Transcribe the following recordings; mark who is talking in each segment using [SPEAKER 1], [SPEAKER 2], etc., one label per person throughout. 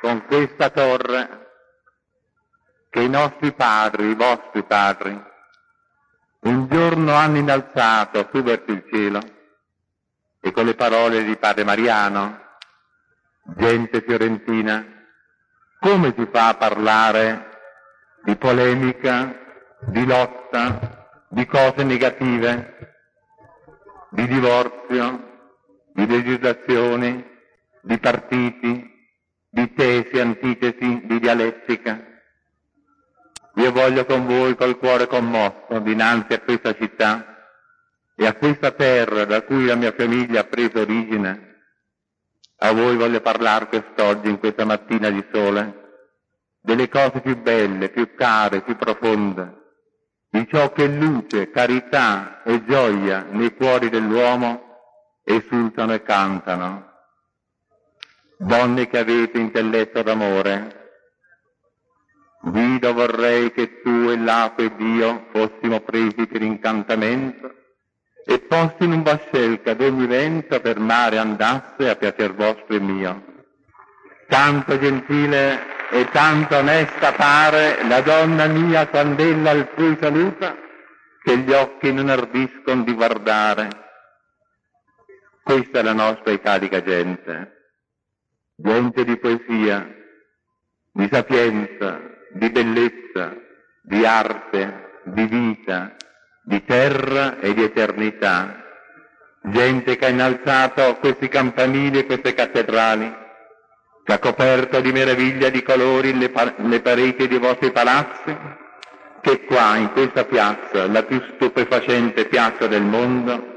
[SPEAKER 1] con questa torre che i nostri padri, i vostri padri, un giorno hanno innalzato su verso il cielo e con le parole di padre Mariano, gente fiorentina, come si fa a parlare di polemica, di lotta, di cose negative, di divorzio, di legislazioni, di partiti, di tesi, antitesi, di dialettica. Io voglio con voi col cuore commosso dinanzi a questa città e a questa terra da cui la mia famiglia ha preso origine. A voi voglio parlare quest'oggi, in questa mattina di sole, delle cose più belle, più care, più profonde, di ciò che luce, carità e gioia nei cuori dell'uomo esultano e cantano. Donne che avete intelletto d'amore, Guido vorrei che tu e l'ape e Dio fossimo presi per incantamento e posti in un vascello che ad ogni vento per mare andasse a piacer vostro e mio. Tanto gentile e tanto onesta pare la donna mia quand'ella altrui saluta che gli occhi non ardiscono di guardare. Questa è la nostra italica gente, gente di poesia, di sapienza, di bellezza, di arte, di vita, di terra e di eternità. Gente che ha innalzato questi campanili e queste cattedrali, che ha coperto di meraviglia di colori le, pa- le pareti dei vostri palazzi, che qua, in questa piazza, la più stupefacente piazza del mondo,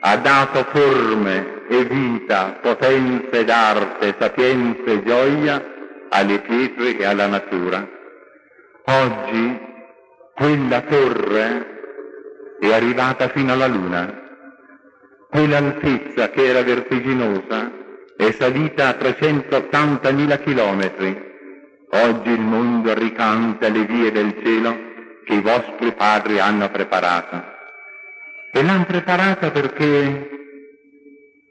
[SPEAKER 1] ha dato forme e vita, potenza ed arte, sapienza e gioia alle pietre e alla natura. Oggi quella torre è arrivata fino alla luna. Quell'altezza che era vertiginosa è salita a 380.000 chilometri. Oggi il mondo ricanta le vie del cielo che i vostri padri hanno preparato. E l'hanno preparata perché,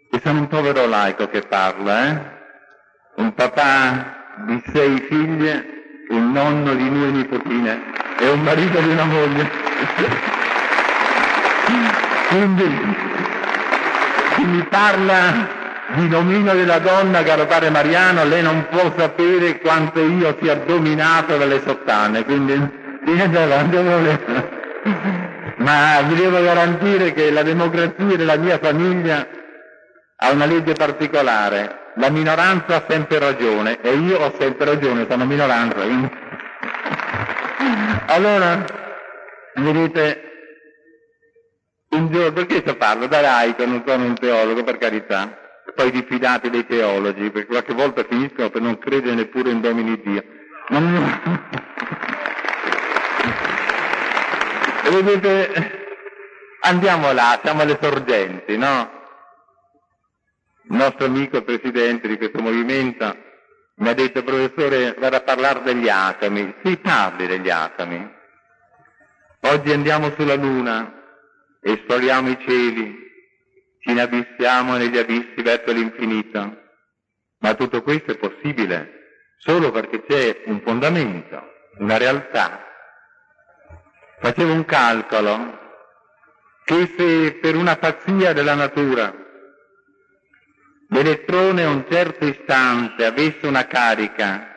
[SPEAKER 1] e sono un povero laico che parla, eh? Un papà di sei figlie un nonno di due nipotine e un marito di una moglie. Quindi chi mi parla di dominio della donna, caro padre Mariano, lei non può sapere quanto io sia dominato dalle sottane, quindi niente avanti, ma vi devo garantire che la democrazia della mia famiglia ha una legge particolare, la minoranza ha sempre ragione e io ho sempre ragione, sono minoranza. Allora, vedete, un giorno, perché sto parlo? Da laico, non sono un teologo, per carità. Poi diffidate dei teologi, perché qualche volta finiscono per non credere neppure in domini Dio. Non... vedete, andiamo là, siamo alle sorgenti, no? Il nostro amico presidente di questo movimento mi ha detto, professore, vado a parlare degli atomi. Si parli degli atomi. Oggi andiamo sulla Luna, esploriamo i cieli, ci inabissiamo negli abissi verso l'infinito. Ma tutto questo è possibile solo perché c'è un fondamento, una realtà. Facevo un calcolo che se per una pazzia della natura l'elettrone a un certo istante avesse una carica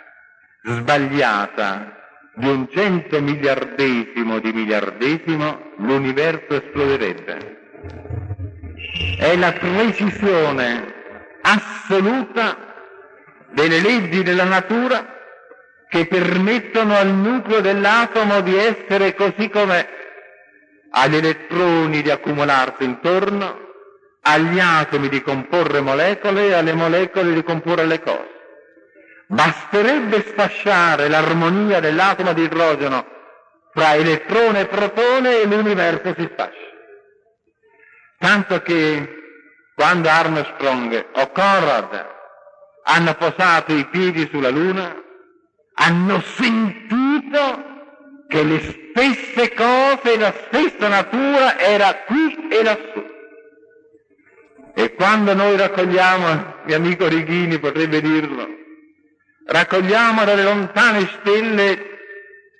[SPEAKER 1] sbagliata di un cento miliardesimo di miliardesimo, l'universo esploderebbe. È la precisione assoluta delle leggi della natura che permettono al nucleo dell'atomo di essere così com'è, agli elettroni di accumularsi intorno, agli atomi di comporre molecole e alle molecole di comporre le cose. Basterebbe sfasciare l'armonia dell'atomo di idrogeno fra elettrone e protone e l'universo si sfascia. Tanto che quando Armstrong o Conrad hanno posato i piedi sulla Luna, hanno sentito che le stesse cose, la stessa natura era qui e lassù. E quando noi raccogliamo, mio amico Righini potrebbe dirlo, Raccogliamo dalle lontane stelle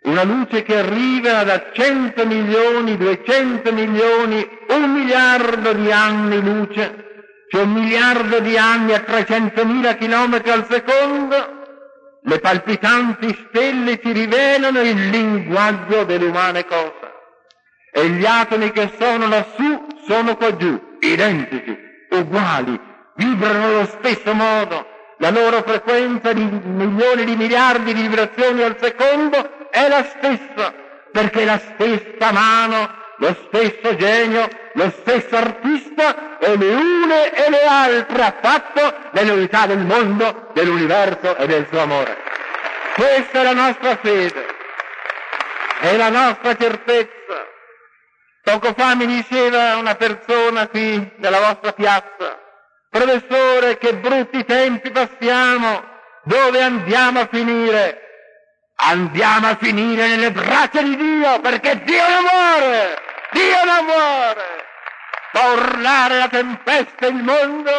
[SPEAKER 1] una luce che arriva da 100 milioni, 200 milioni, un miliardo di anni luce, cioè un miliardo di anni a 300.000 chilometri al secondo, le palpitanti stelle ci rivelano il linguaggio delle umane cose. E gli atomi che sono lassù sono qua giù, identici, uguali, vibrano allo stesso modo, la loro frequenza di milioni di miliardi di vibrazioni al secondo è la stessa, perché la stessa mano, lo stesso genio, lo stesso artista e le une e le altre ha fatto nell'unità del mondo, dell'universo e del suo amore. Questa è la nostra fede, è la nostra certezza. Poco fa mi diceva una persona qui nella vostra piazza, professore, che brutti tempi passiamo, dove andiamo a finire? Andiamo a finire nelle braccia di Dio, perché Dio non muore! Dio non muore! Fa urlare la tempesta il mondo,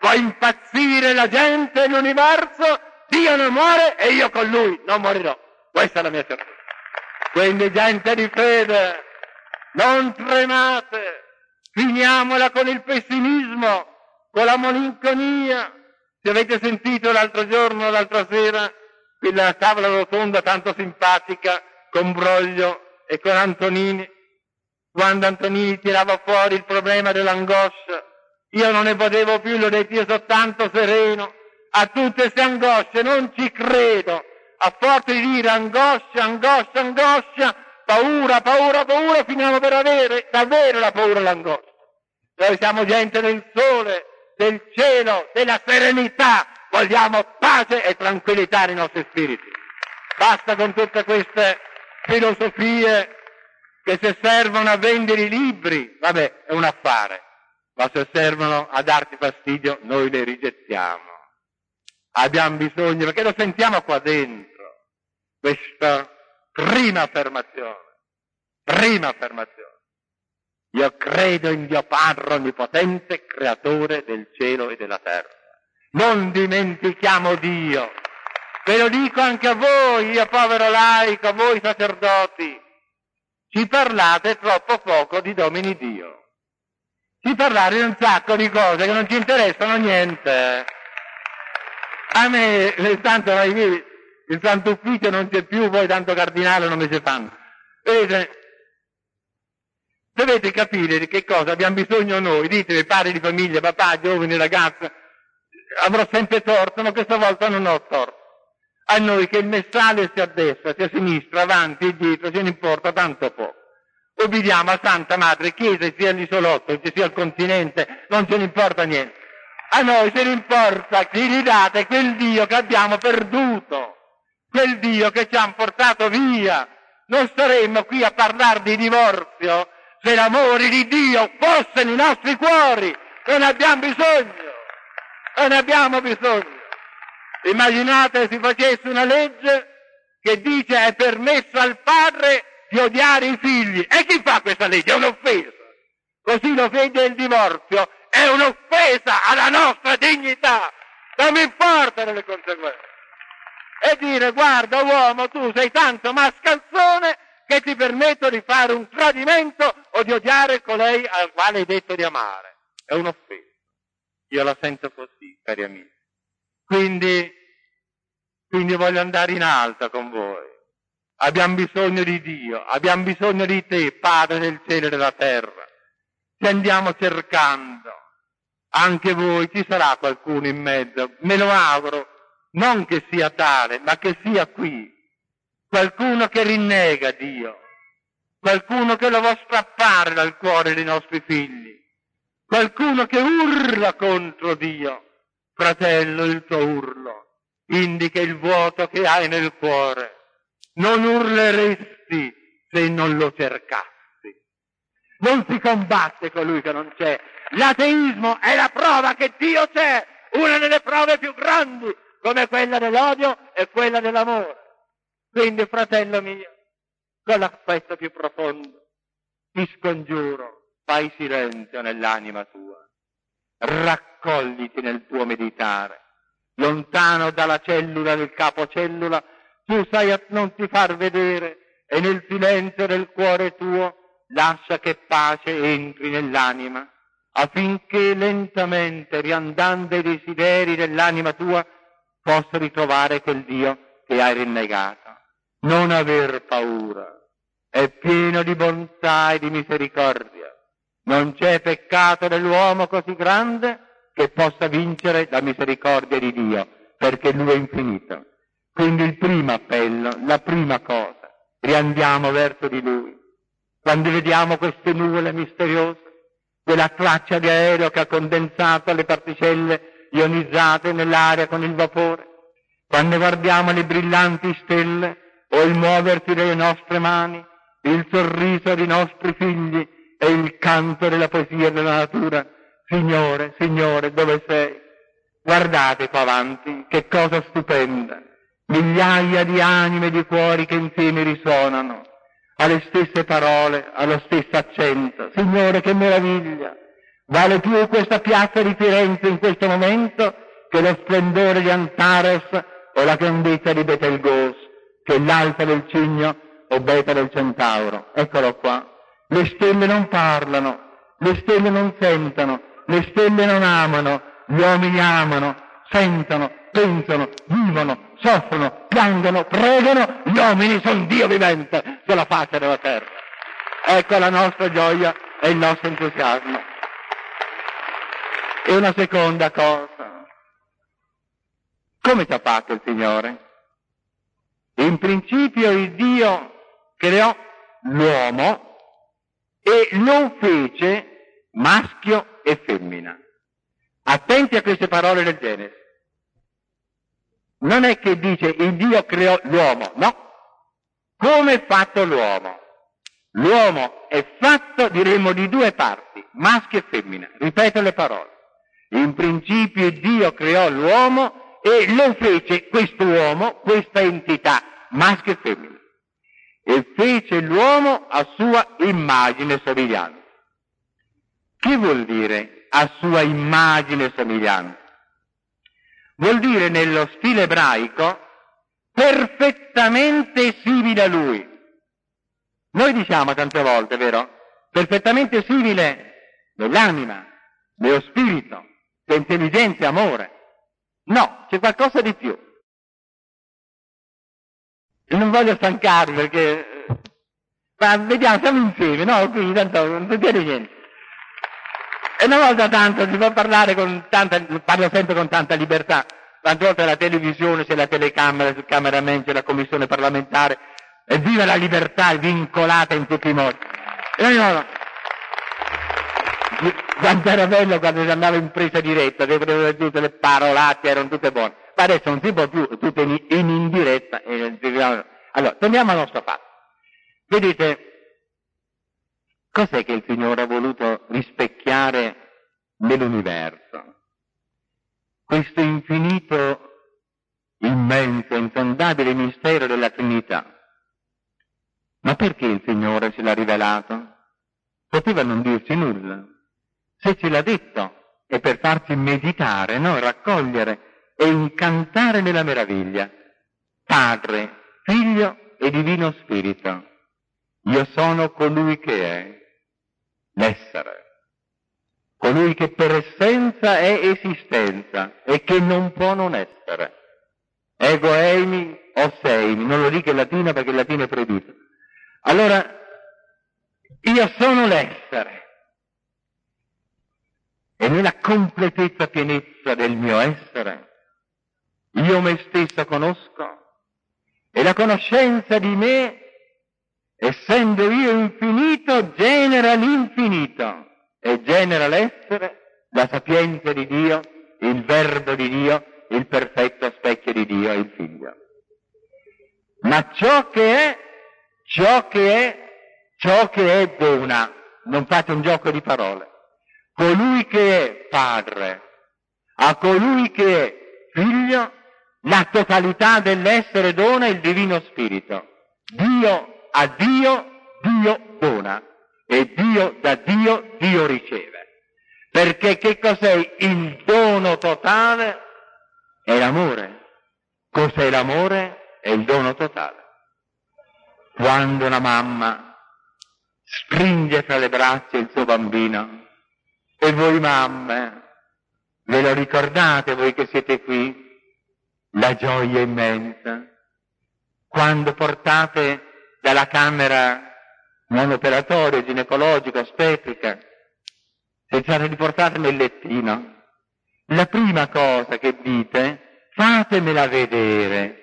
[SPEAKER 1] fa impazzire la gente e l'universo, Dio non muore e io con lui non morirò. Questa è la mia certezza. Quindi gente di fede, non tremate, finiamola con il pessimismo, con la malinconia. Se avete sentito l'altro giorno, l'altra sera, quella tavola rotonda tanto simpatica con Broglio e con Antonini, quando Antonini tirava fuori il problema dell'angoscia, io non ne potevo più, l'ho detto, io sono tanto sereno, a tutte queste angosce non ci credo, a forza di dire angoscia, angoscia, angoscia, paura, paura, paura, finiamo per avere davvero la paura e l'angoscia. Noi siamo gente del sole, del cielo, della serenità, vogliamo pace e tranquillità nei nostri spiriti. Basta con tutte queste filosofie che se servono a vendere i libri, vabbè, è un affare, ma se servono a darti fastidio, noi le rigettiamo. Abbiamo bisogno, perché lo sentiamo qua dentro, questa prima affermazione, prima affermazione. Io credo in Dio Padre Onnipotente, creatore del cielo e della terra. Non dimentichiamo Dio. Ve lo dico anche a voi, io povero laico, a voi sacerdoti. Ci parlate troppo poco di domini Dio. Ci parlate di un sacco di cose che non ci interessano niente. A me, tanto il Santo Ufficio non c'è più, poi tanto cardinale non mi si fanno. Vedete, Dovete capire di che cosa abbiamo bisogno noi, ditemi padri di famiglia, papà, giovani, ragazzi, avrò sempre torto, ma questa volta non ho torto. A noi che il messale sia a destra, sia a sinistra, avanti e dietro, ce ne importa tanto poco. Obbediamo a Santa Madre Chiesa, sia all'isolotto, sia al continente, non ce ne importa niente. A noi ce ne importa che ridate quel Dio che abbiamo perduto, quel Dio che ci ha portato via. Non staremmo qui a parlare di divorzio se l'amore di Dio fosse nei nostri cuori, non abbiamo bisogno, non abbiamo bisogno. Immaginate se facesse una legge che dice è permesso al padre di odiare i figli. E chi fa questa legge? È un'offesa. Così lo vede il divorzio, è un'offesa alla nostra dignità. Non mi importa delle conseguenze. E dire, guarda uomo, tu sei tanto mascalzone che ti permetto di fare un tradimento o di odiare colei al quale hai detto di amare. È un'offesa. Io la sento così, cari amici. Quindi, quindi voglio andare in alta con voi. Abbiamo bisogno di Dio, abbiamo bisogno di te, Padre del cielo e della terra. Ci andiamo cercando. Anche voi, ci sarà qualcuno in mezzo, me lo auguro, non che sia tale, ma che sia qui, qualcuno che rinnega Dio, qualcuno che lo vuole strappare dal cuore dei nostri figli, qualcuno che urla contro Dio. Fratello, il tuo urlo indica il vuoto che hai nel cuore. Non urleresti se non lo cercassi. Non si combatte colui che non c'è. L'ateismo è la prova che Dio c'è, una delle prove più grandi, come quella dell'odio e quella dell'amore. Quindi, fratello mio, con l'affetto più profondo, ti scongiuro, fai silenzio nell'anima tua, raccogliti nel tuo meditare, lontano dalla cellula del capocellula, tu sai a non ti far vedere e nel silenzio del cuore tuo lascia che pace entri nell'anima, affinché lentamente, riandando i desideri dell'anima tua, possa ritrovare quel Dio che hai rinnegato. Non aver paura, è pieno di bontà e di misericordia. Non c'è peccato dell'uomo così grande che possa vincere la misericordia di Dio, perché Lui è infinito. Quindi il primo appello, la prima cosa, riandiamo verso di Lui. Quando vediamo queste nuvole misteriose, quella traccia di aereo che ha condensato le particelle ionizzate nell'aria con il vapore, quando guardiamo le brillanti stelle o il muoversi delle nostre mani, il sorriso dei nostri figli e il canto della poesia della natura, Signore, Signore, dove sei? Guardate qua avanti, che cosa stupenda! Migliaia di anime e di cuori che insieme risuonano, alle stesse parole, allo stesso accento. Signore, che meraviglia! Vale più questa piazza di Firenze in questo momento che lo splendore di Antares o la grandezza di Betelgos, che l'alta del cigno o beta del centauro. Eccolo qua. Le stelle non parlano, le stelle non sentono, le stelle non amano, gli uomini amano, sentono, pensano, vivono, soffrono, piangono, pregano, gli uomini sono Dio vivente sulla faccia della terra. Ecco la nostra gioia e il nostro entusiasmo. E una seconda cosa. Come ci ha fatto il Signore? In principio il Dio creò l'uomo e lo fece maschio e femmina. Attenti a queste parole del Genesi. Non è che dice il Dio creò l'uomo, no. Come è fatto l'uomo? L'uomo è fatto, diremmo, di due parti, maschio e femmina. Ripeto le parole. In principio Dio creò l'uomo e lo fece quest'uomo, questa entità, maschio e femmina. E fece l'uomo a sua immagine e somiglianza. Che vuol dire a sua immagine e somiglianza? Vuol dire nello stile ebraico perfettamente simile a lui. Noi diciamo tante volte, vero? Perfettamente simile nell'anima, nello spirito, intelligenza e amore. No, c'è qualcosa di più. Non voglio stancarvi perché... Ma vediamo, siamo insieme, no? Quindi tanto non succede niente. E una volta tanto si può parlare con tanta, parlo sempre con tanta libertà. Tante volte la televisione, c'è la telecamera, il cameraman, c'è la commissione parlamentare. E viva la libertà vincolata in tutti i modi. E noi no, quanto era bello quando si andava in presa diretta, che tutte le parolate erano tutte buone. Adesso non si può più, tutto in indiretta. Allora, torniamo al nostro fatto. Vedete, Cos'è che il Signore ha voluto rispecchiare nell'universo? Questo infinito, immenso, insondabile mistero della Trinità. Ma perché il Signore ce l'ha rivelato? Poteva non dirci nulla. Se ce l'ha detto è per farci meditare, no? raccogliere e incantare nella meraviglia. Padre, Figlio e Divino Spirito. Io sono colui che è l'essere. Colui che per essenza è esistenza e che non può non essere. Ego eimi o seimi, non lo dico in latino perché il latino è proibito. Allora, io sono l'essere. E nella completezza pienezza del mio essere, io me stesso conosco e la conoscenza di me essendo io infinito, genera l'infinito e genera l'essere, la sapienza di Dio, il verbo di Dio, il perfetto specchio di Dio, il figlio. Ma ciò che è, ciò che è, ciò che è dona, non fate un gioco di parole, colui che è padre, a colui che è figlio, la totalità dell'essere dona il divino spirito. Dio a Dio, Dio dona e Dio da Dio, Dio riceve. Perché che cos'è il dono totale? è l'amore. Cos'è l'amore? È il dono totale. Quando una mamma stringe fra le braccia il suo bambino e voi mamme, ve lo ricordate voi che siete qui? La gioia immensa. Quando portate dalla camera non operatoria, ginecologica, ostetrica, pensate di portare nel lettino. La prima cosa che dite, fatemela vedere,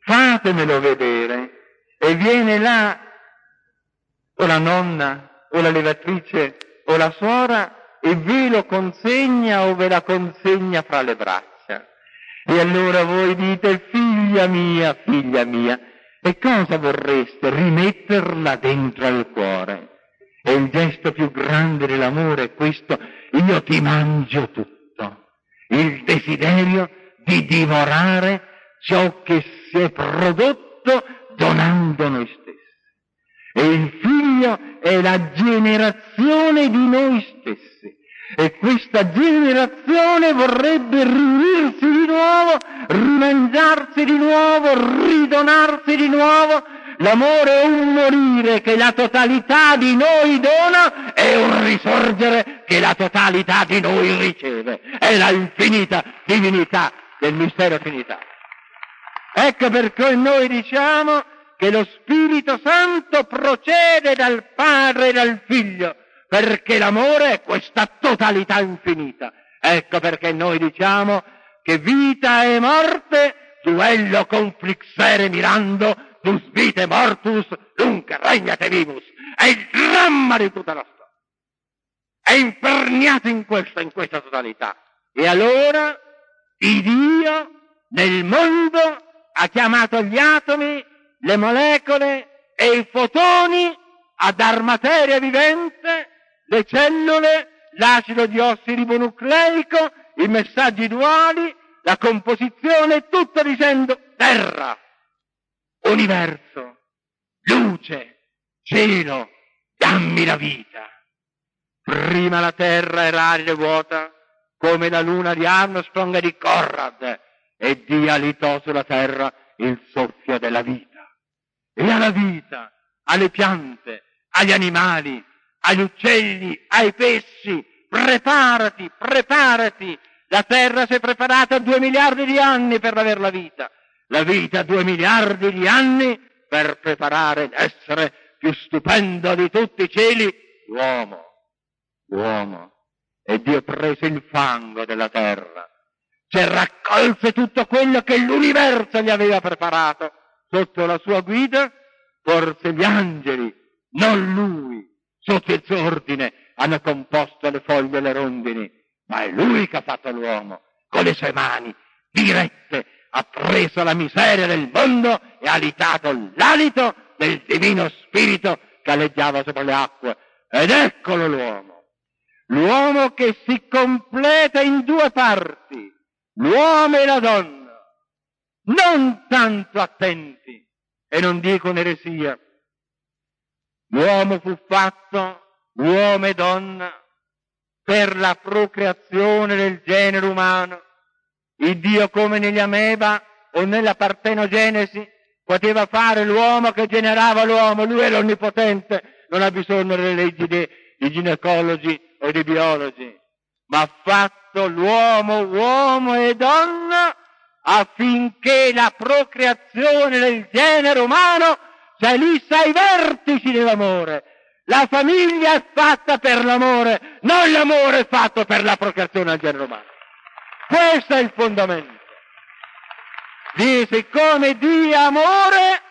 [SPEAKER 1] fatemelo vedere, e viene là o la nonna o la levatrice o la suora e ve lo consegna o ve la consegna fra le braccia. E allora voi dite, figlia mia, figlia mia, e cosa vorreste? Rimetterla dentro al cuore. E il gesto più grande dell'amore è questo, io ti mangio tutto. Il desiderio di divorare ciò che si è prodotto donando noi stessi. E il figlio è la generazione di noi stessi. E questa generazione vorrebbe riunirsi di nuovo, rimangiarsi di nuovo, ridonarsi di nuovo. L'amore è un morire che la totalità di noi dona e un risorgere che la totalità di noi riceve. È la infinita divinità del mistero Trinità. Ecco perché noi diciamo che lo Spirito Santo procede dal Padre e dal Figlio perché l'amore è questa totalità infinita. Ecco perché noi diciamo che vita e morte, duello conflixere mirando, dus vite mortus, nunc regnate vivus. È il dramma di tutta la storia. È imperniato in questa, in questa totalità. E allora il Dio nel mondo ha chiamato gli atomi, le molecole e i fotoni a dar materia vivente le cellule, l'acido di ossiribonucleico, i messaggi duali, la composizione, tutto dicendo terra, universo, luce, cielo, dammi la vita. Prima la terra era arida e vuota, come la luna di Armstrong e di Conrad, e Dio alitò sulla terra il soffio della vita. E alla vita, alle piante, agli animali, agli uccelli, ai pesci, preparati, preparati. La terra si è preparata due miliardi di anni per avere la vita. La vita due miliardi di anni per preparare l'essere più stupendo di tutti i cieli, l'uomo. L'uomo. E Dio prese il fango della terra, cioè raccolse tutto quello che l'universo gli aveva preparato sotto la sua guida, forse gli angeli, non lui, sotto il suo ordine hanno composto le foglie e le rondini, ma è lui che ha fatto l'uomo, con le sue mani dirette, ha preso la miseria del mondo e ha alitato l'alito del divino spirito che alleggiava sopra le acque. Ed eccolo l'uomo, l'uomo che si completa in due parti, l'uomo e la donna, non tanto attenti, e non dico un'eresia, L'uomo fu fatto, uomo e donna, per la procreazione del genere umano. Il Dio come negli ameba o nella partenogenesi poteva fare l'uomo che generava l'uomo, lui è l'onnipotente, non ha bisogno delle leggi dei ginecologi o dei biologi, ma ha fatto l'uomo uomo e donna affinché la procreazione del genere umano salisse ai vertici dell'amore. La famiglia è fatta per l'amore, non l'amore è fatto per la procreazione al genere umano. Questo è il fondamento. Dice, come Dio amore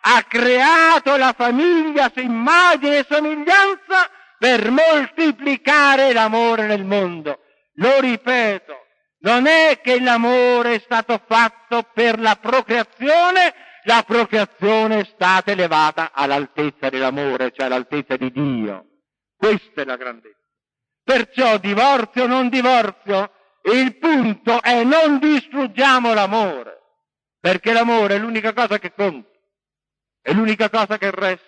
[SPEAKER 1] ha creato la famiglia su immagine e somiglianza per moltiplicare l'amore nel mondo. Lo ripeto, non è che l'amore è stato fatto per la procreazione, la procreazione è stata elevata all'altezza dell'amore, cioè all'altezza di Dio. Questa è la grandezza. Perciò divorzio o non divorzio, il punto è non distruggiamo l'amore, perché l'amore è l'unica cosa che conta, è l'unica cosa che resta.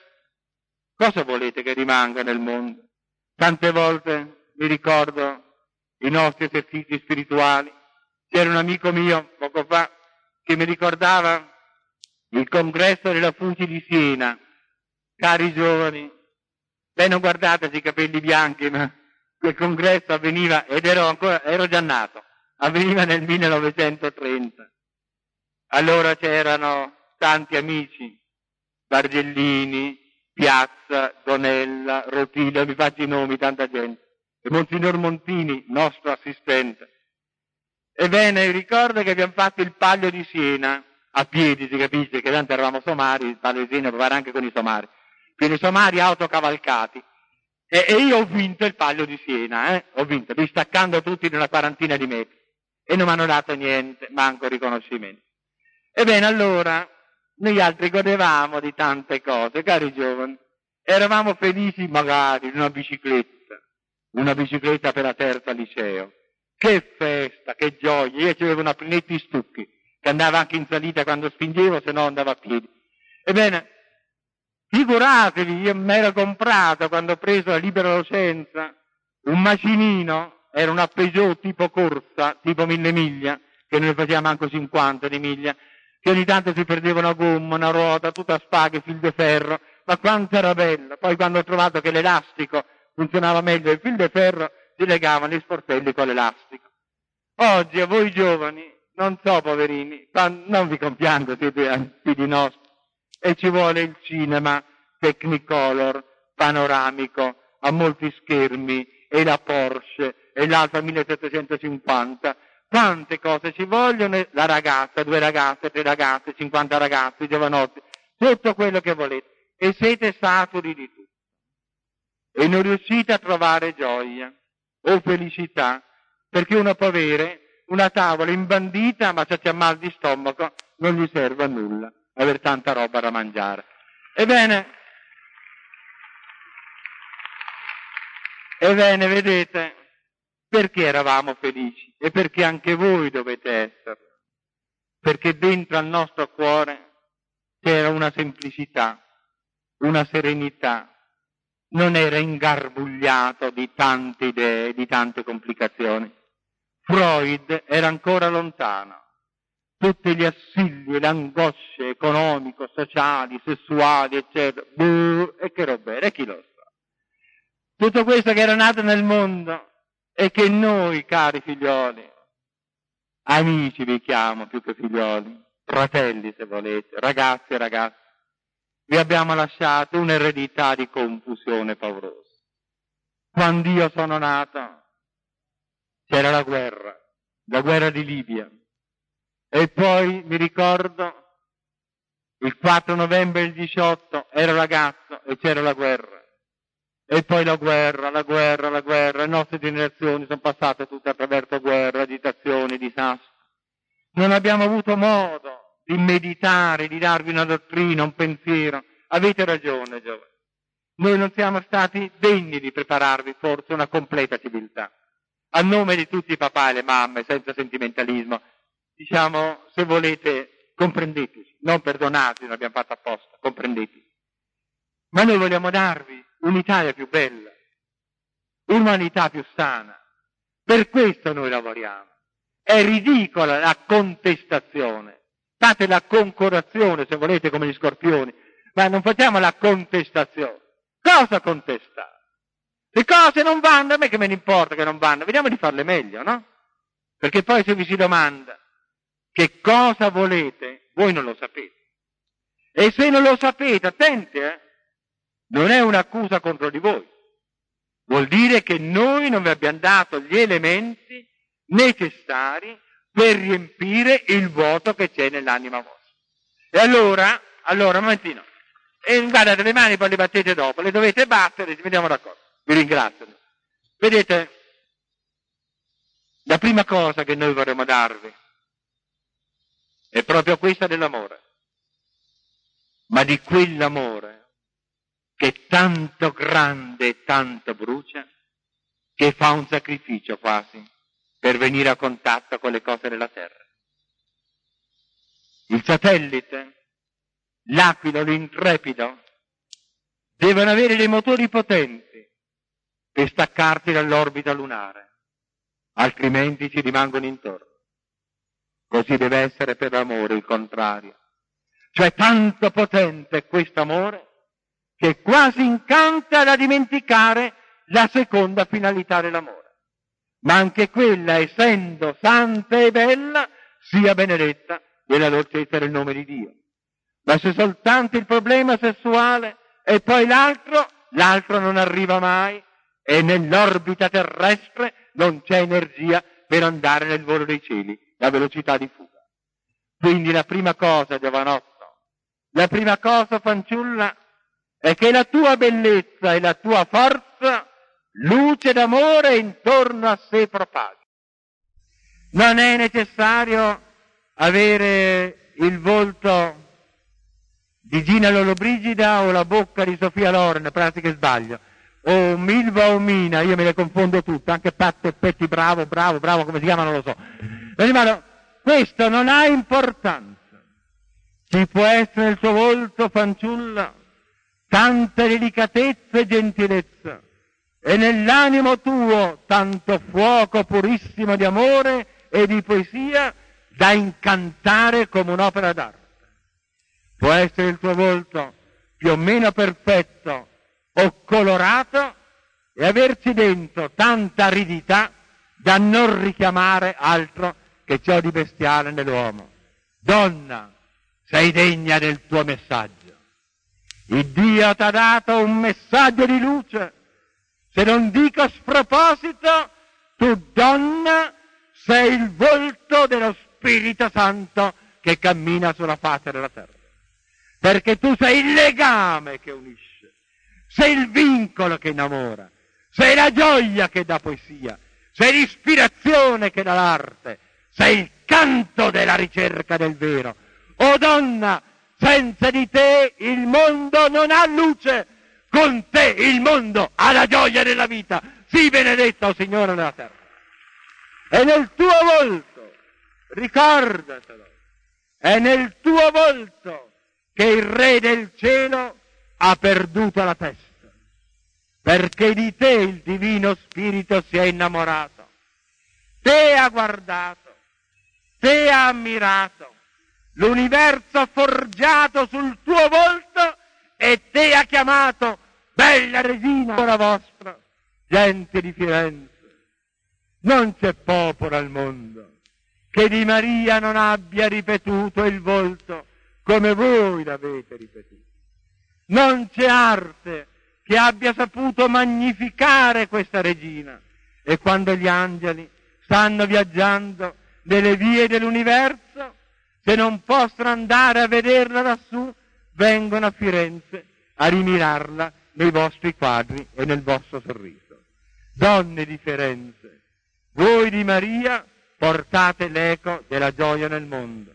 [SPEAKER 1] Cosa volete che rimanga nel mondo? Tante volte mi ricordo i nostri esercizi spirituali, C'era un amico mio poco fa che mi ricordava il congresso della FUCI di Siena. Cari giovani, beh non guardate i capelli bianchi, ma quel congresso avveniva, ed ero ancora, ero già nato, avveniva nel 1930. Allora c'erano tanti amici, Bargellini, Piazza, Donella, Rotilio, mi faccio i nomi, tanta gente. E Monsignor Montini, nostro assistente. Ebbene, ricordo che abbiamo fatto il Paglio di Siena, a piedi, si capisce, che tanto eravamo somari, Siena provare anche con i somari. Quindi somari autocavalcati. E, e, io ho vinto il Paglio di Siena, eh? ho vinto, distaccando tutti in una quarantina di metri. E non mi hanno dato niente, manco riconoscimento. Ebbene, allora, noi altri godevamo di tante cose, cari giovani. Eravamo felici magari di una bicicletta, una bicicletta per la terza liceo. Che festa, che gioia! Io avevo una Prinetti Stucchi, che andava anche in salita quando spingevo, se no andava a piedi. Ebbene, figuratevi, io mi ero comprato quando ho preso la libera docenza un macinino, era una Peugeot tipo corsa, tipo mille miglia, che noi facevamo anche 50 di miglia, che ogni tanto si perdeva una gomma, una ruota, tutta a spaghe, fil di ferro, ma quanto era bella. Poi quando ho trovato che l'elastico funzionava meglio, il fil di ferro si legavano gli sportelli con l'elastico. Oggi a voi giovani, non so poverini, non vi compiango, siete figli nostri, e ci vuole il cinema Technicolor, panoramico, a molti schermi, e la Porsche, e l'Alfa 1750, Quante cose ci vogliono? La ragazza, due ragazze, tre ragazze, 50 ragazzi, giovanotti, tutto quello che volete. E siete saturi di tutto. E non riuscite a trovare gioia o felicità, perché uno può avere una tavola imbandita, ma se c'è mal di stomaco non gli serve a nulla avere tanta roba da mangiare. Ebbene, ebbene, vedete, perché eravamo felici e perché anche voi dovete esserlo. Perché dentro al nostro cuore c'era una semplicità, una serenità, non era ingarbugliato di tante idee, di tante complicazioni. Freud era ancora lontano. Tutti gli assilli, le angosce economico, sociali, sessuali, eccetera. Buh, e che roba? E chi lo sa? Tutto questo che era nato nel mondo e che noi, cari figlioli, amici vi chiamo più che figlioli, fratelli se volete, ragazzi e ragazze, vi abbiamo lasciato un'eredità di confusione paurosa. Quando io sono nato c'era la guerra, la guerra di Libia. E poi mi ricordo il 4 novembre del 18 ero ragazzo e c'era la guerra. E poi la guerra, la guerra, la guerra, le nostre generazioni sono passate tutte attraverso guerre, agitazioni, disastri. Non abbiamo avuto modo di meditare, di darvi una dottrina, un pensiero. Avete ragione, giovani. Noi non siamo stati degni di prepararvi forse una completa civiltà. A nome di tutti i papà e le mamme, senza sentimentalismo, diciamo, se volete, comprendeteci, non perdonate, non abbiamo fatto apposta, comprendeteci. Ma noi vogliamo darvi un'Italia più bella, un'umanità più sana. Per questo noi lavoriamo. È ridicola la contestazione. Fate la concorazione, se volete, come gli scorpioni, ma non facciamo la contestazione. Cosa contestare? Le cose non vanno, a me che me ne importa che non vanno, vediamo di farle meglio, no? Perché poi se vi si domanda che cosa volete, voi non lo sapete. E se non lo sapete, attenti, eh? non è un'accusa contro di voi. Vuol dire che noi non vi abbiamo dato gli elementi necessari per riempire il vuoto che c'è nell'anima vostra. E allora, allora, un momentino, e guardate le mani poi le battete dopo, le dovete battere, ci mettiamo d'accordo. Vi ringrazio. Vedete, la prima cosa che noi vorremmo darvi è proprio questa dell'amore, ma di quell'amore che tanto grande e tanto brucia che fa un sacrificio quasi per venire a contatto con le cose della terra. Il satellite, l'aquilo, l'intrepido, devono avere dei motori potenti per staccarti dall'orbita lunare, altrimenti ci rimangono intorno. Così deve essere per l'amore il contrario. Cioè tanto potente è questo amore che quasi incanta da dimenticare la seconda finalità dell'amore. Ma anche quella, essendo santa e bella, sia benedetta nella dolcezza del nome di Dio. Ma se soltanto il problema sessuale e poi l'altro, l'altro non arriva mai e nell'orbita terrestre non c'è energia per andare nel volo dei cieli, la velocità di fuga. Quindi la prima cosa, giovanotto, la prima cosa, fanciulla, è che la tua bellezza e la tua forza, luce d'amore intorno a sé propaghi. Non è necessario avere il volto di Gina Lollobrigida o la bocca di Sofia Loren, pratica sbaglio, o Milva o Mina, io me le confondo tutte, anche Patto e Petti, bravo, bravo, bravo, come si chiama non lo so. Ma questo non ha importanza. Ci può essere nel suo volto, fanciulla, tanta delicatezza e gentilezza, e nell'animo tuo tanto fuoco purissimo di amore e di poesia da incantare come un'opera d'arte. Può essere il tuo volto più o meno perfetto o colorato e averci dentro tanta aridità da non richiamare altro che ciò di bestiale nell'uomo. Donna, sei degna del tuo messaggio. Il Dio ti ha dato un messaggio di luce. Se non dico sproposito, tu donna sei il volto dello Spirito Santo che cammina sulla faccia della terra. Perché tu sei il legame che unisce, sei il vincolo che innamora, sei la gioia che dà poesia, sei l'ispirazione che dà l'arte, sei il canto della ricerca del vero. O donna, senza di te il mondo non ha luce, con te il mondo ha la gioia della vita. Sii benedetta, o oh Signore, nella terra. E nel tuo volto, ricordatelo, è nel tuo volto che il Re del cielo ha perduto la testa, perché di te il Divino Spirito si è innamorato, te ha guardato, te ha ammirato, l'universo forgiato sul tuo volto e te ha chiamato bella regina la vostra, gente di Firenze. Non c'è popolo al mondo che di Maria non abbia ripetuto il volto come voi l'avete ripetuto. Non c'è arte che abbia saputo magnificare questa regina. E quando gli angeli stanno viaggiando nelle vie dell'universo, se non possono andare a vederla lassù, vengono a Firenze a rimirarla nei vostri quadri e nel vostro sorriso. Donne di Firenze, voi di Maria portate l'eco della gioia nel mondo.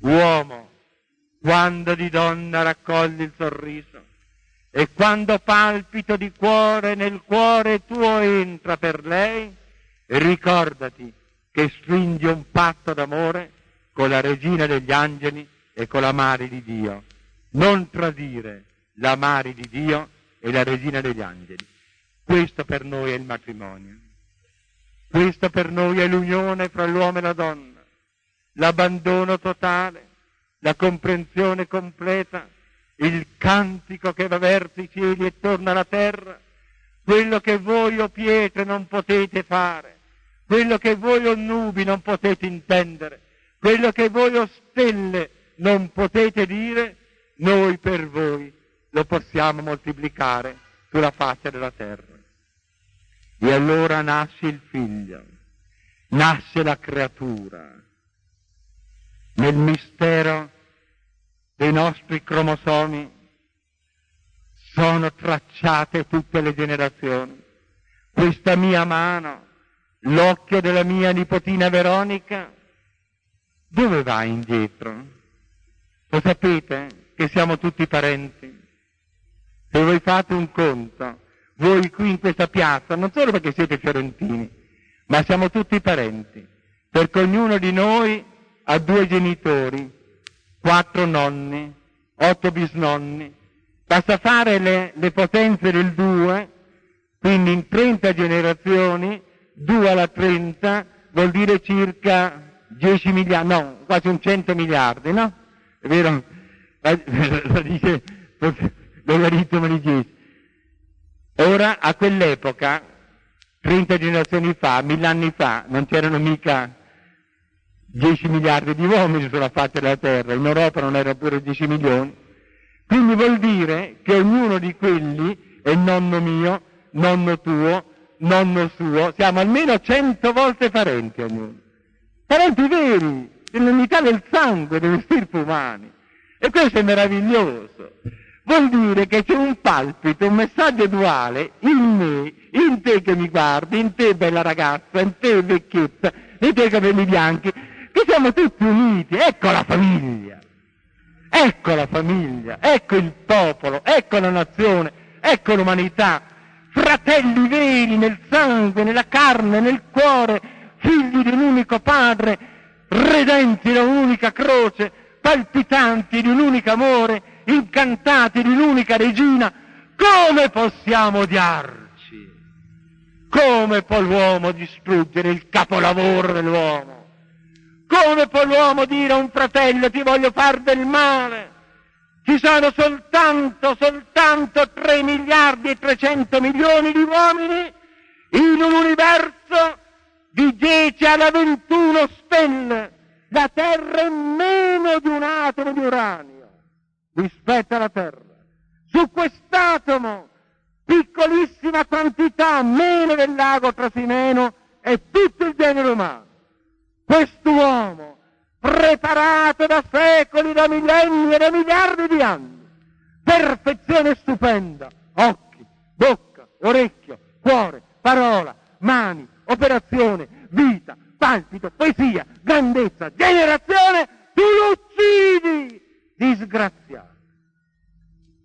[SPEAKER 1] Uomo, quando di donna raccogli il sorriso e quando palpito di cuore nel cuore tuo entra per lei, ricordati che stringi un patto d'amore con la regina degli angeli e con la mare di Dio. Non tradire la mare di Dio e la regina degli angeli. Questo per noi è il matrimonio. Questo per noi è l'unione fra l'uomo e la donna, l'abbandono totale, la comprensione completa, il cantico che va verso i cieli e torna alla terra, quello che voi o pietre non potete fare, quello che voi o nubi non potete intendere, quello che voi o stelle non potete dire, noi per voi lo possiamo moltiplicare sulla faccia della terra. E allora nasce il figlio, nasce la creatura. Nel mistero dei nostri cromosomi sono tracciate tutte le generazioni. Questa mia mano, l'occhio della mia nipotina Veronica, dove va indietro? Lo sapete che siamo tutti parenti? Se voi fate un conto, voi qui in questa piazza, non solo perché siete fiorentini, ma siamo tutti parenti, perché ognuno di noi ha due genitori, quattro nonni, otto bisnonni, basta fare le, le potenze del due, quindi in 30 generazioni, 2 alla 30 vuol dire circa
[SPEAKER 2] 10 miliardi, no, quasi un 100 miliardi, no? È vero? Lo dice logaritmo di 10. Ora, a quell'epoca, 30 generazioni fa, mille anni fa, non c'erano mica 10 miliardi di uomini sulla faccia della terra, in Europa non erano pure 10 milioni. Quindi vuol dire che ognuno di quelli è nonno mio, nonno tuo, nonno suo, siamo almeno 100 volte parenti ognuno. Parenti veri, dell'unità del sangue, delle stirpe umane. E questo è meraviglioso. Vuol dire che c'è un palpito, un messaggio duale in me, in te che mi guardi, in te bella ragazza, in te vecchietta, in te capelli bianchi, che siamo tutti uniti. Ecco la famiglia. Ecco la famiglia, ecco il popolo, ecco la nazione, ecco l'umanità. Fratelli veri nel sangue, nella carne, nel cuore, figli di un unico padre, redenti da un'unica croce, palpitanti di un unico amore, incantati di un'unica regina, come possiamo odiarci? Come può l'uomo distruggere il capolavoro dell'uomo? Come può l'uomo dire a un fratello ti voglio far del male? Ci sono soltanto, soltanto 3 miliardi e 300 milioni di uomini in un universo di 10 alla 21 stelle. La Terra è meno di un atomo di uranio rispetto alla Terra. Su quest'atomo, piccolissima quantità, meno del lago Trasimeno, è tutto il genere umano. Quest'uomo, preparato da secoli, da millenni e da miliardi di anni, perfezione stupenda, occhi, bocca, orecchio, cuore, parola, mani, operazione, vita, palpito, poesia, grandezza, generazione, tu lo uccidi, disgraziato.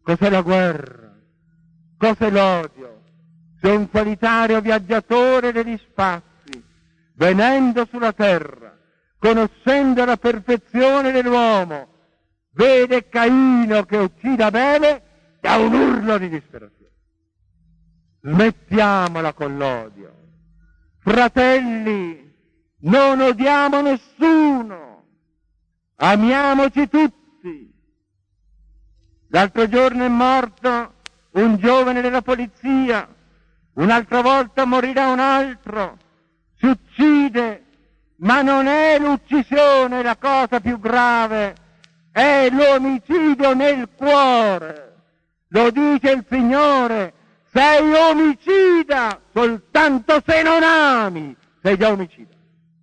[SPEAKER 2] Cos'è la guerra? Cos'è l'odio? Sei un solitario viaggiatore degli spazi venendo sulla terra, conoscendo la perfezione dell'uomo, vede Caino che uccide Abele ha un urlo di disperazione. Smettiamola con l'odio. Fratelli, non odiamo nessuno, amiamoci tutti. L'altro giorno è morto un giovane della polizia, un'altra volta morirà un altro si uccide, ma non è l'uccisione la cosa più grave, è l'omicidio nel cuore. Lo dice il Signore, sei omicida soltanto se non ami, sei già omicida,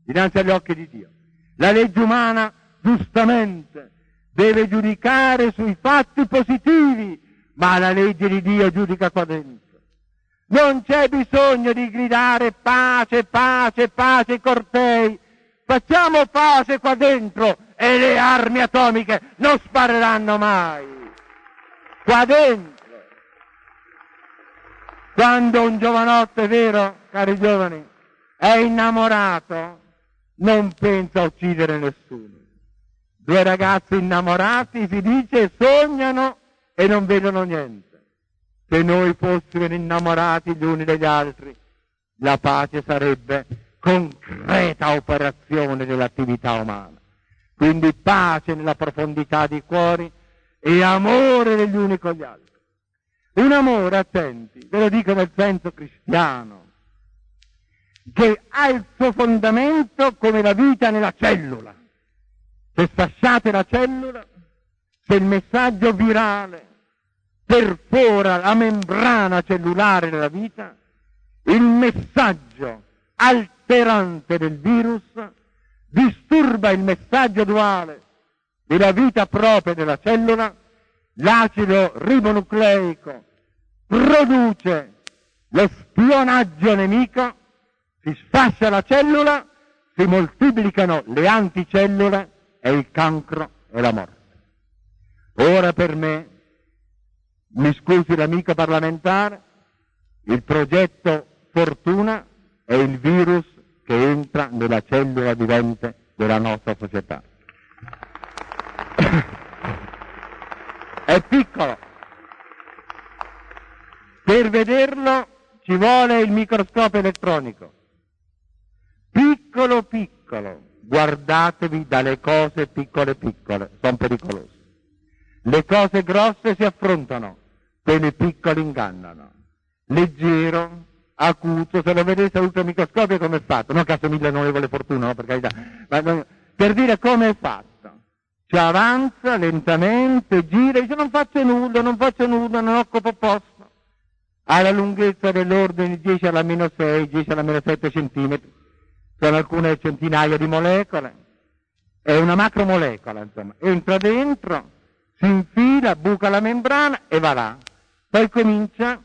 [SPEAKER 2] dinanzi agli occhi di Dio. La legge umana, giustamente, deve giudicare sui fatti positivi, ma la legge di Dio giudica qua dentro. Non c'è bisogno di gridare pace, pace, pace cortei. Facciamo pace qua dentro e le armi atomiche non spareranno mai. Qua dentro. Quando un giovanotto, è vero, cari giovani, è innamorato, non pensa a uccidere nessuno. Due ragazzi innamorati, si dice, sognano e non vedono niente se noi fossimo innamorati gli uni degli altri, la pace sarebbe concreta operazione dell'attività umana. Quindi pace nella profondità dei cuori e amore degli uni con gli altri. Un amore, attenti, ve lo dico nel senso cristiano, che ha il suo fondamento come la vita nella cellula. Se sfasciate la cellula, se il messaggio virale perfora la membrana cellulare della vita, il messaggio alterante del virus disturba il messaggio duale della vita propria della cellula, l'acido ribonucleico produce lo spionaggio nemico, si sfascia la cellula, si moltiplicano le anticellule e il cancro e la morte. Ora per me mi scusi l'amico parlamentare, il progetto Fortuna è il virus che entra nella cellula vivente della nostra società. è piccolo. Per vederlo ci vuole il microscopio elettronico. Piccolo piccolo, guardatevi dalle cose piccole piccole, sono pericolose. Le cose grosse si affrontano, quelle piccole ingannano. Leggero, acuto, se lo vedete all'ultramicroscopio come è fatto, non che assomiglia onorevole fortuna, no, per carità, ma per dire come è fatto. Ci avanza lentamente, gira, dice non faccio nulla, non faccio nulla, non occupo posto. Ha la lunghezza dell'ordine 10 alla meno 6, 10 alla meno 7 centimetri, sono alcune centinaia di molecole, è una macromolecola, insomma, entra dentro, si infila, buca la membrana e va là. Poi comincia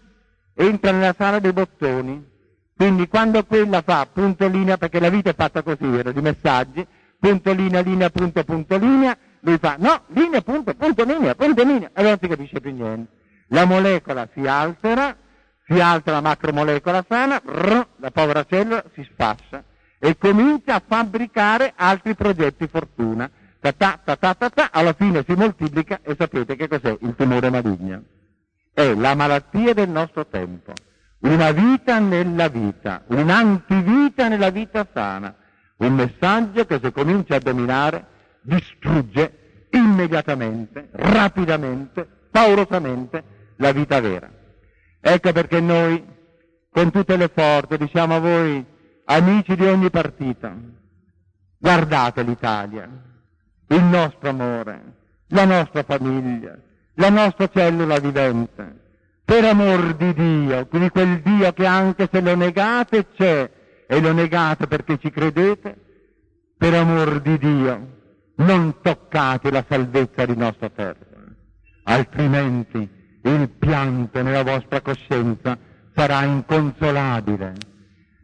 [SPEAKER 2] entra nella sala dei bottoni. Quindi quando quella fa punto linea, perché la vita è fatta così, vero, di messaggi, punto linea, linea, punto, punto, linea, lui fa no, linea, punto, punto, linea, punto, linea, e non si capisce più niente. La molecola si altera, si altera la macromolecola sana, rrr, la povera cellula si sfascia e comincia a fabbricare altri progetti fortuna. Ta ta ta ta ta, ta alla fine si moltiplica e sapete che cos'è il tumore maligno è la malattia del nostro tempo, una vita nella vita, un'antivita nella vita sana, un messaggio che se comincia a dominare distrugge immediatamente, rapidamente, paurosamente la vita vera. Ecco perché noi, con tutte le forze, diciamo a voi, amici di ogni partito, guardate l'Italia, il nostro amore, la nostra famiglia, la nostra cellula vivente. Per amor di Dio, di quel Dio che anche se lo negate c'è e lo negate perché ci credete, per amor di Dio, non toccate la salvezza di nostra terra, altrimenti il pianto nella vostra coscienza sarà inconsolabile.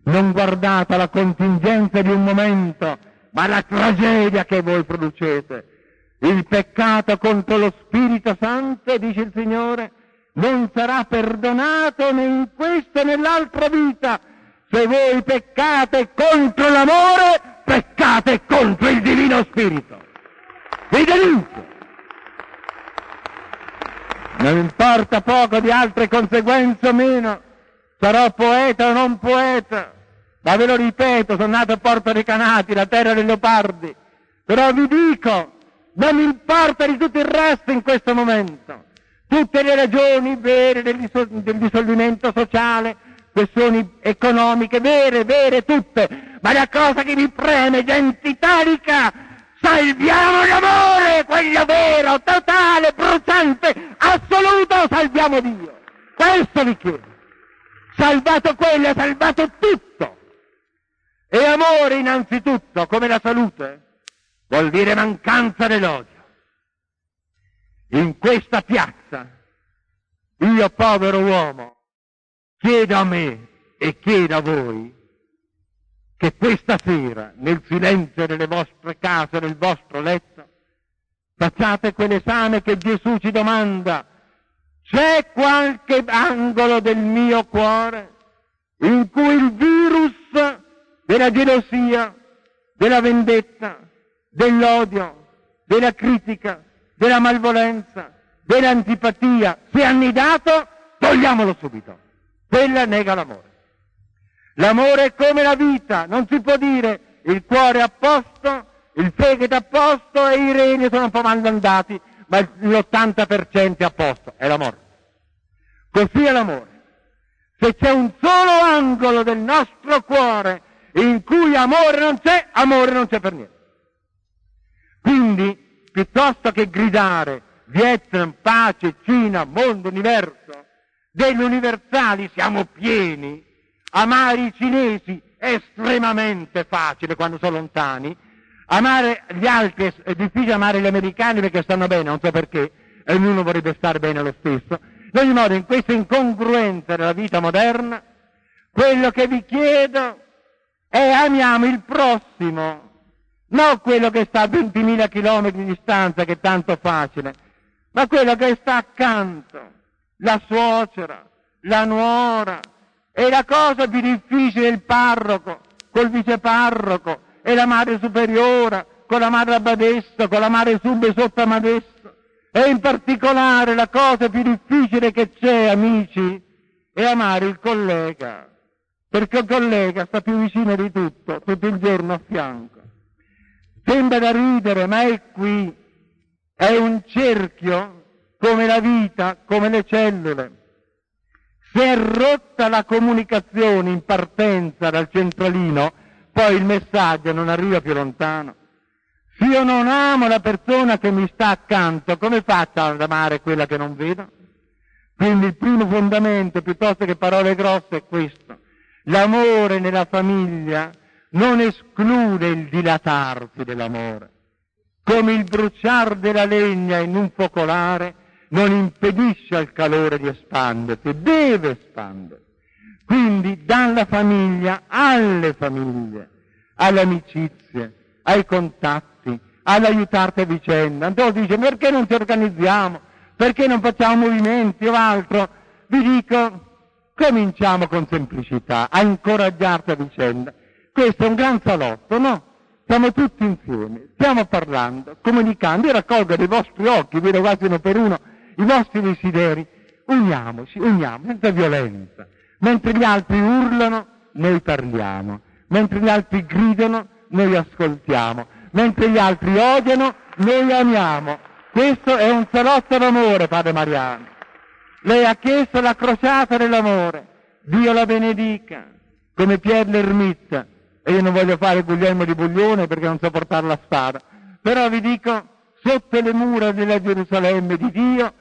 [SPEAKER 2] Non guardate la contingenza di un momento, ma la tragedia che voi producete il peccato contro lo Spirito Santo, dice il Signore, non sarà perdonato né in questa né nell'altra vita. Se voi peccate contro l'amore, peccate contro il Divino Spirito. Vi denuncio. Non importa poco di altre conseguenze o meno, sarò poeta o non poeta, ma ve lo ripeto, sono nato a Porto dei Canati, la terra dei leopardi, però vi dico, non importa di tutto il resto in questo momento. Tutte le ragioni vere del, del dissolvimento sociale, questioni economiche, vere, vere, tutte. Ma la cosa che mi preme, gente italica, salviamo l'amore, quello vero, totale, bruciante, assoluto, salviamo Dio. Questo vi chiedo. Salvato quello, salvato tutto. E amore innanzitutto, come la salute vuol dire mancanza d'elogio. In questa piazza, io povero uomo, chiedo a me e chiedo a voi che questa sera, nel silenzio delle vostre case, nel vostro letto, facciate quell'esame che Gesù ci domanda. C'è qualche angolo del mio cuore in cui il virus della gelosia, della vendetta, dell'odio, della critica, della malvolenza, dell'antipatia, è annidato, togliamolo subito. Quella nega l'amore. L'amore è come la vita, non si può dire il cuore a posto, il fegato a posto e i reni sono un po' malandati, ma l'80% è a posto, è l'amore. Così è l'amore. Se c'è un solo angolo del nostro cuore in cui amore non c'è, amore non c'è per niente. Quindi, piuttosto che gridare Vietnam, pace, Cina, mondo, universo, degli universali siamo pieni, amare i cinesi è estremamente facile quando sono lontani, amare gli altri è difficile amare gli americani perché stanno bene, non so perché, e ognuno vorrebbe stare bene lo stesso. In ogni modo, in questa incongruenza della vita moderna, quello che vi chiedo è amiamo il prossimo, non quello che sta a 20.000 km di distanza, che è tanto facile, ma quello che sta accanto, la suocera, la nuora, e la cosa più difficile è il parroco, col viceparroco, e la madre superiore, con la madre abbadessa, con la madre sub e sotto amadessa, e in particolare la cosa più difficile che c'è, amici, è amare il collega, perché il collega sta più vicino di tutto, tutto il giorno a fianco Sembra da ridere, ma è qui. È un cerchio come la vita, come le cellule. Se è rotta la comunicazione in partenza dal centralino, poi il messaggio non arriva più lontano. Se io non amo la persona che mi sta accanto, come faccio ad amare quella che non vedo? Quindi il primo fondamento, piuttosto che parole grosse, è questo. L'amore nella famiglia non esclude il dilatarsi dell'amore. Come il bruciare della legna in un focolare non impedisce al calore di espandersi, deve espandersi. Quindi dalla famiglia alle famiglie, alle amicizie, ai contatti, all'aiutarti a vicenda. Antonio dice perché non ci organizziamo? Perché non facciamo movimenti o altro? Vi dico, cominciamo con semplicità a incoraggiarti a vicenda. Questo è un gran salotto, no? Siamo tutti insieme, stiamo parlando, comunicando. Io raccolgo dai vostri occhi, vedo quasi uno per uno, i vostri desideri. Uniamoci, uniamo, senza violenza. Mentre gli altri urlano, noi parliamo. Mentre gli altri gridano, noi ascoltiamo. Mentre gli altri odiano, noi amiamo. Questo è un salotto d'amore, padre Mariano. Lei ha chiesto la crociata dell'amore. Dio la benedica, come Pier l'ermita. E io non voglio fare Guglielmo di Buglione perché non so portare la spada. Però vi dico, sotto le mura della Gerusalemme di Dio,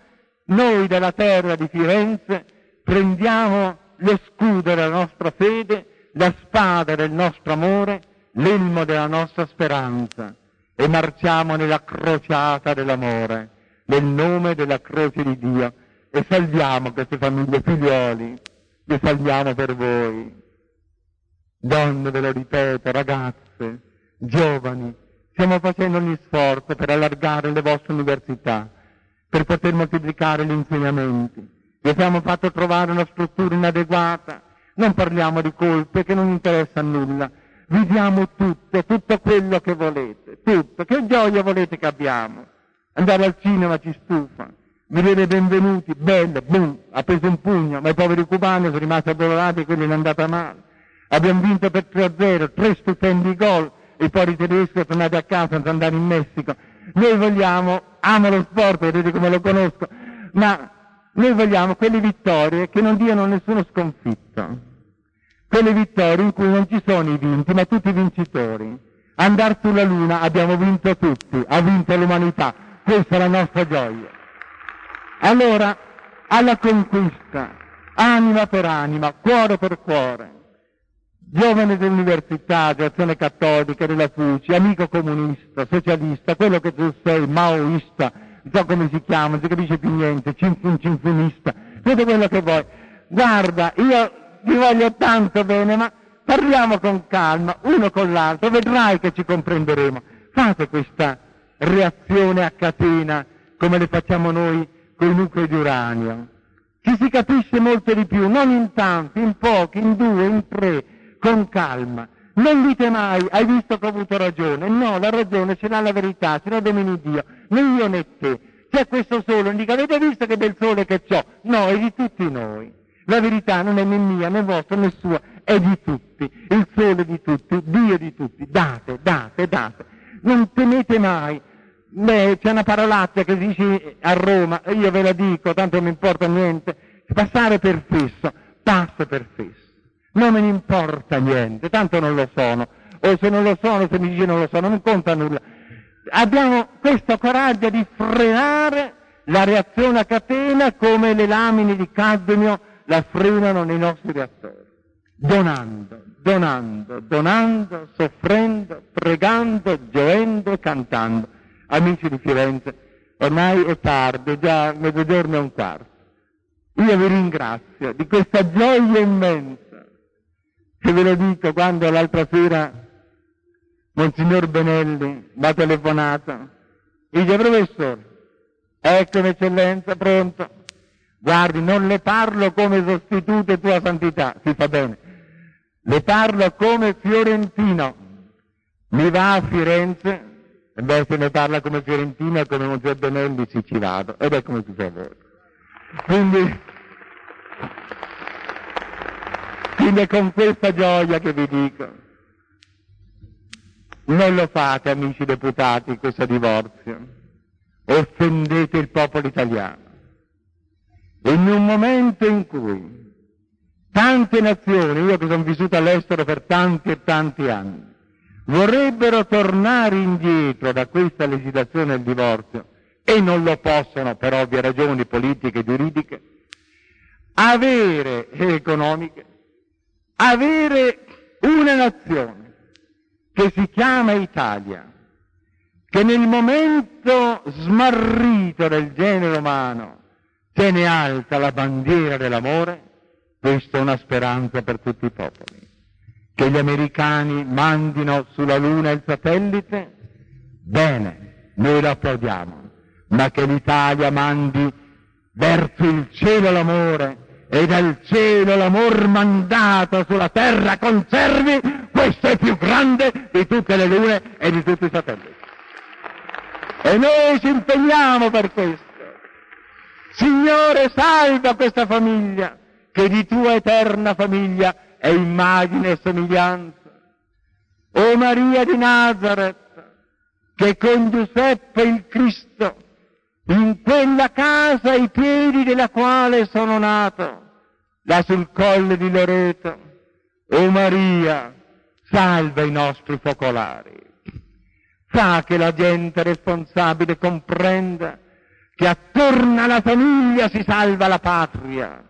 [SPEAKER 2] noi della terra di Firenze prendiamo lo scudo della nostra fede, la spada del nostro amore, l'elmo della nostra speranza e marciamo nella crociata dell'amore, nel nome della croce di Dio e salviamo queste famiglie figlioli, le salviamo per voi. Donne, ve lo ripeto, ragazze, giovani, stiamo facendo ogni sforzo per allargare le vostre università, per poter moltiplicare gli insegnamenti. Vi abbiamo fatto trovare una struttura inadeguata, non parliamo di colpe che non interessa a nulla, vi diamo tutto, tutto quello che volete, tutto. Che gioia volete che abbiamo? Andare al cinema ci stufa, vedere benvenuti, bello, boom, ha preso un pugno, ma i poveri cubani sono rimasti addolorati e quelli è andata male. Abbiamo vinto per 3-0, tre stupendi gol, i poveri tedeschi sono tornati a casa, sono andati in Messico. Noi vogliamo, amo lo sport, vedete come lo conosco, ma noi vogliamo quelle vittorie che non diano nessuno sconfitto. Quelle vittorie in cui non ci sono i vinti, ma tutti i vincitori. Andare sulla Luna abbiamo vinto tutti, ha vinto l'umanità. Questa è la nostra gioia. Allora, alla conquista, anima per anima, cuore per cuore. Giovane dell'università, di azione cattolica, della FUCI, amico comunista, socialista, quello che tu sei, maoista, non so come si chiama, non si capisce più niente, cinfun, cinfunista, tutto quello che vuoi. Guarda, io ti voglio tanto bene, ma parliamo con calma, uno con l'altro, vedrai che ci comprenderemo. Fate questa reazione a catena come le facciamo noi con i nuclei di uranio. Ci si capisce molto di più, non in tanti, in pochi, in due, in tre, con calma. Non dite mai, hai visto che ho avuto ragione. No, la ragione ce l'ha la verità, ce l'ha domini Dio, né io né te. C'è questo sole, non dica, avete visto che bel sole che ho? No, è di tutti noi. La verità non è né mia, né vostra, né sua, è di tutti. Il sole di tutti, Dio di tutti. Date, date, date. Non temete mai. Beh, c'è una parolaccia che dice a Roma, e io ve la dico, tanto non mi importa niente, passare per fesso, passo per fesso. Non me ne importa niente, tanto non lo sono. O se non lo sono, se mi dice non lo sono, non conta nulla. Abbiamo questo coraggio di frenare la reazione a catena come le lamine di cadmio la frenano nei nostri reattori. Donando, donando, donando, soffrendo, pregando, gioendo cantando. Amici di Firenze, ormai è tardi, già mezzogiorno e un quarto. Io vi ringrazio di questa gioia immensa che ve lo dico quando l'altra sera Monsignor Benelli mi ha telefonato. Dice, professore, ecco eccellenza, pronto. Guardi, non le parlo come sostituto tua santità, si fa bene. Le parlo come fiorentino. Mi va a Firenze, beh, se ne parla come fiorentino e come Monsignor Benelli ci vado, ed è come si fa voi. Quindi, quindi è con questa gioia che vi dico. Non lo fate, amici deputati, questo divorzio. Offendete il popolo italiano. In un momento in cui tante nazioni, io che sono vissuto all'estero per tanti e tanti anni, vorrebbero tornare indietro da questa legislazione del divorzio e non lo possono per ovvie ragioni politiche e giuridiche, avere economiche, avere una nazione che si chiama Italia, che nel momento smarrito del genere umano tiene alta la bandiera dell'amore, questa è una speranza per tutti i popoli. Che gli americani mandino sulla Luna il satellite? Bene, noi lo applaudiamo, ma che l'Italia mandi verso il cielo l'amore e dal cielo l'amor mandato sulla terra conservi, questo è più grande di tutte le lune e di tutti i satelliti. E noi ci impegniamo per questo. Signore, salva questa famiglia, che di tua eterna famiglia è immagine e somiglianza. O Maria di Nazareth, che con Giuseppe il Cristo, in quella casa ai piedi della quale sono nato, là sul colle di Loreto, o Maria, salva i nostri focolari. Fa che la gente responsabile comprenda che attorno alla famiglia si salva la patria,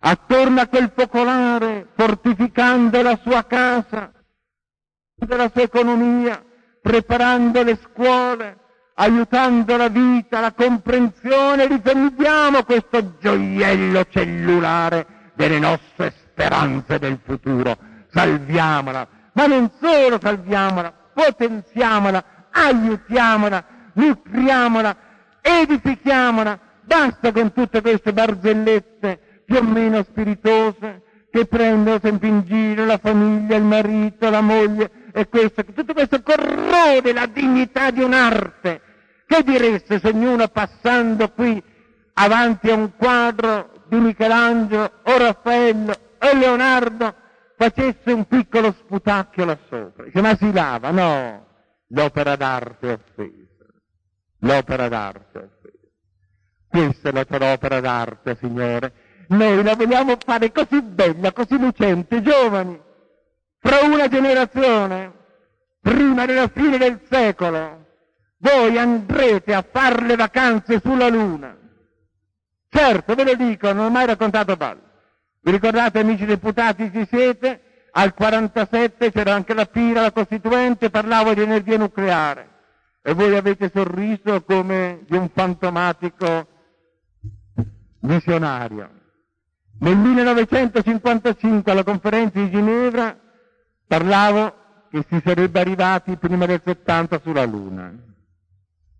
[SPEAKER 2] attorno a quel focolare, fortificando la sua casa, la sua economia, preparando le scuole, aiutando la vita, la comprensione, difendiamo questo gioiello cellulare delle nostre speranze del futuro, salviamola, ma non solo salviamola, potenziamola, aiutiamola, nutriamola, edifichiamola, basta con tutte queste barzellette più o meno spiritose che prendono sempre in giro la famiglia, il marito, la moglie e questo, tutto questo corrode la dignità di un'arte. Che direste se ognuno passando qui avanti a un quadro di Michelangelo o Raffaello o Leonardo facesse un piccolo sputacchio là sopra? Dice, ma si lava? No, l'opera d'arte è offesa l'opera d'arte. Questa è la tua opera d'arte, Signore. Noi la vogliamo fare così bella, così lucente, giovani, fra una generazione, prima della fine del secolo, voi andrete a fare le vacanze sulla Luna. Certo, ve lo dico, non ho mai raccontato palle. Vi ricordate, amici deputati, ci siete? Al 47 c'era anche la Pira, la Costituente, parlavo di energia nucleare e voi avete sorriso come di un fantomatico visionario. Nel 1955 alla conferenza di Ginevra parlavo che si sarebbe arrivati prima del 70 sulla Luna.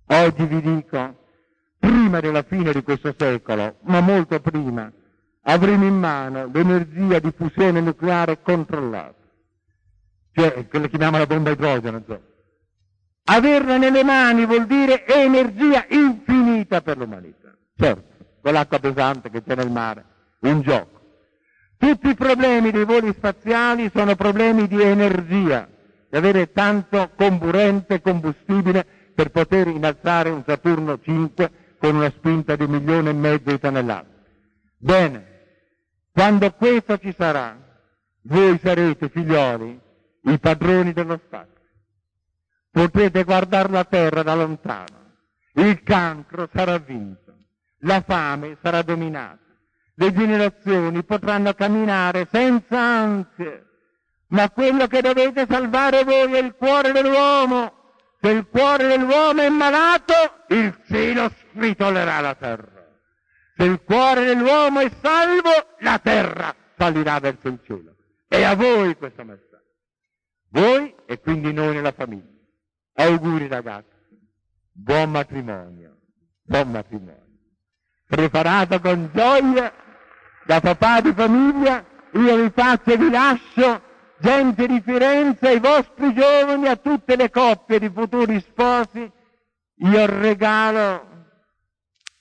[SPEAKER 2] Oggi vi dico, prima della fine di questo secolo, ma molto prima, avremo in mano l'energia di fusione nucleare controllata. Cioè, che le chiamiamo la bomba idrogeno, cioè. Averla nelle mani vuol dire energia infinita per l'umanità. Certo, con l'acqua pesante che c'è nel mare, un gioco. Tutti i problemi dei voli spaziali sono problemi di energia, di avere tanto comburente combustibile per poter innalzare un Saturno 5 con una spinta di un milione e mezzo di tonnellate. Bene, quando questo ci sarà, voi sarete figlioli i padroni dello Stato potete guardare la terra da lontano. Il cancro sarà vinto, la fame sarà dominata, le generazioni potranno camminare senza ansie, ma quello che dovete salvare voi è il cuore dell'uomo. Se il cuore dell'uomo è malato, il cielo sfritolerà la terra. Se il cuore dell'uomo è salvo, la terra salirà verso il cielo. E a voi questo messaggio. Voi e quindi noi nella famiglia. Auguri ragazzi, buon matrimonio, buon matrimonio. Preparato con gioia da papà di famiglia, io vi faccio e vi lascio, gente di Firenze, ai vostri giovani, a tutte le coppie di futuri sposi, io regalo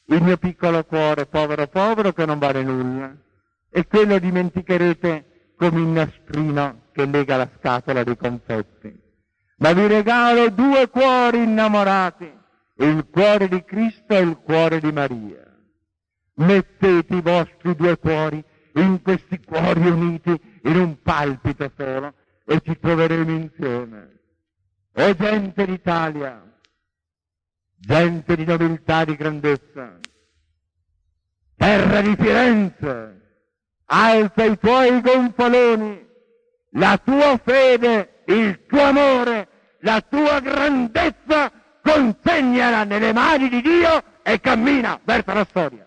[SPEAKER 2] il mio piccolo cuore, povero povero, che non vale nulla, e quello dimenticherete come il nastrino che lega la scatola dei confetti. Ma vi regalo due cuori innamorati, il cuore di Cristo e il cuore di Maria. Mettete i vostri due cuori in questi cuori uniti in un palpito solo e ci troveremo insieme. O gente d'Italia, gente di nobiltà, di grandezza, terra di Firenze, alza i tuoi gonfaloni, la tua fede, il tuo amore, la tua grandezza, consegnala nelle mani di Dio e cammina verso la storia.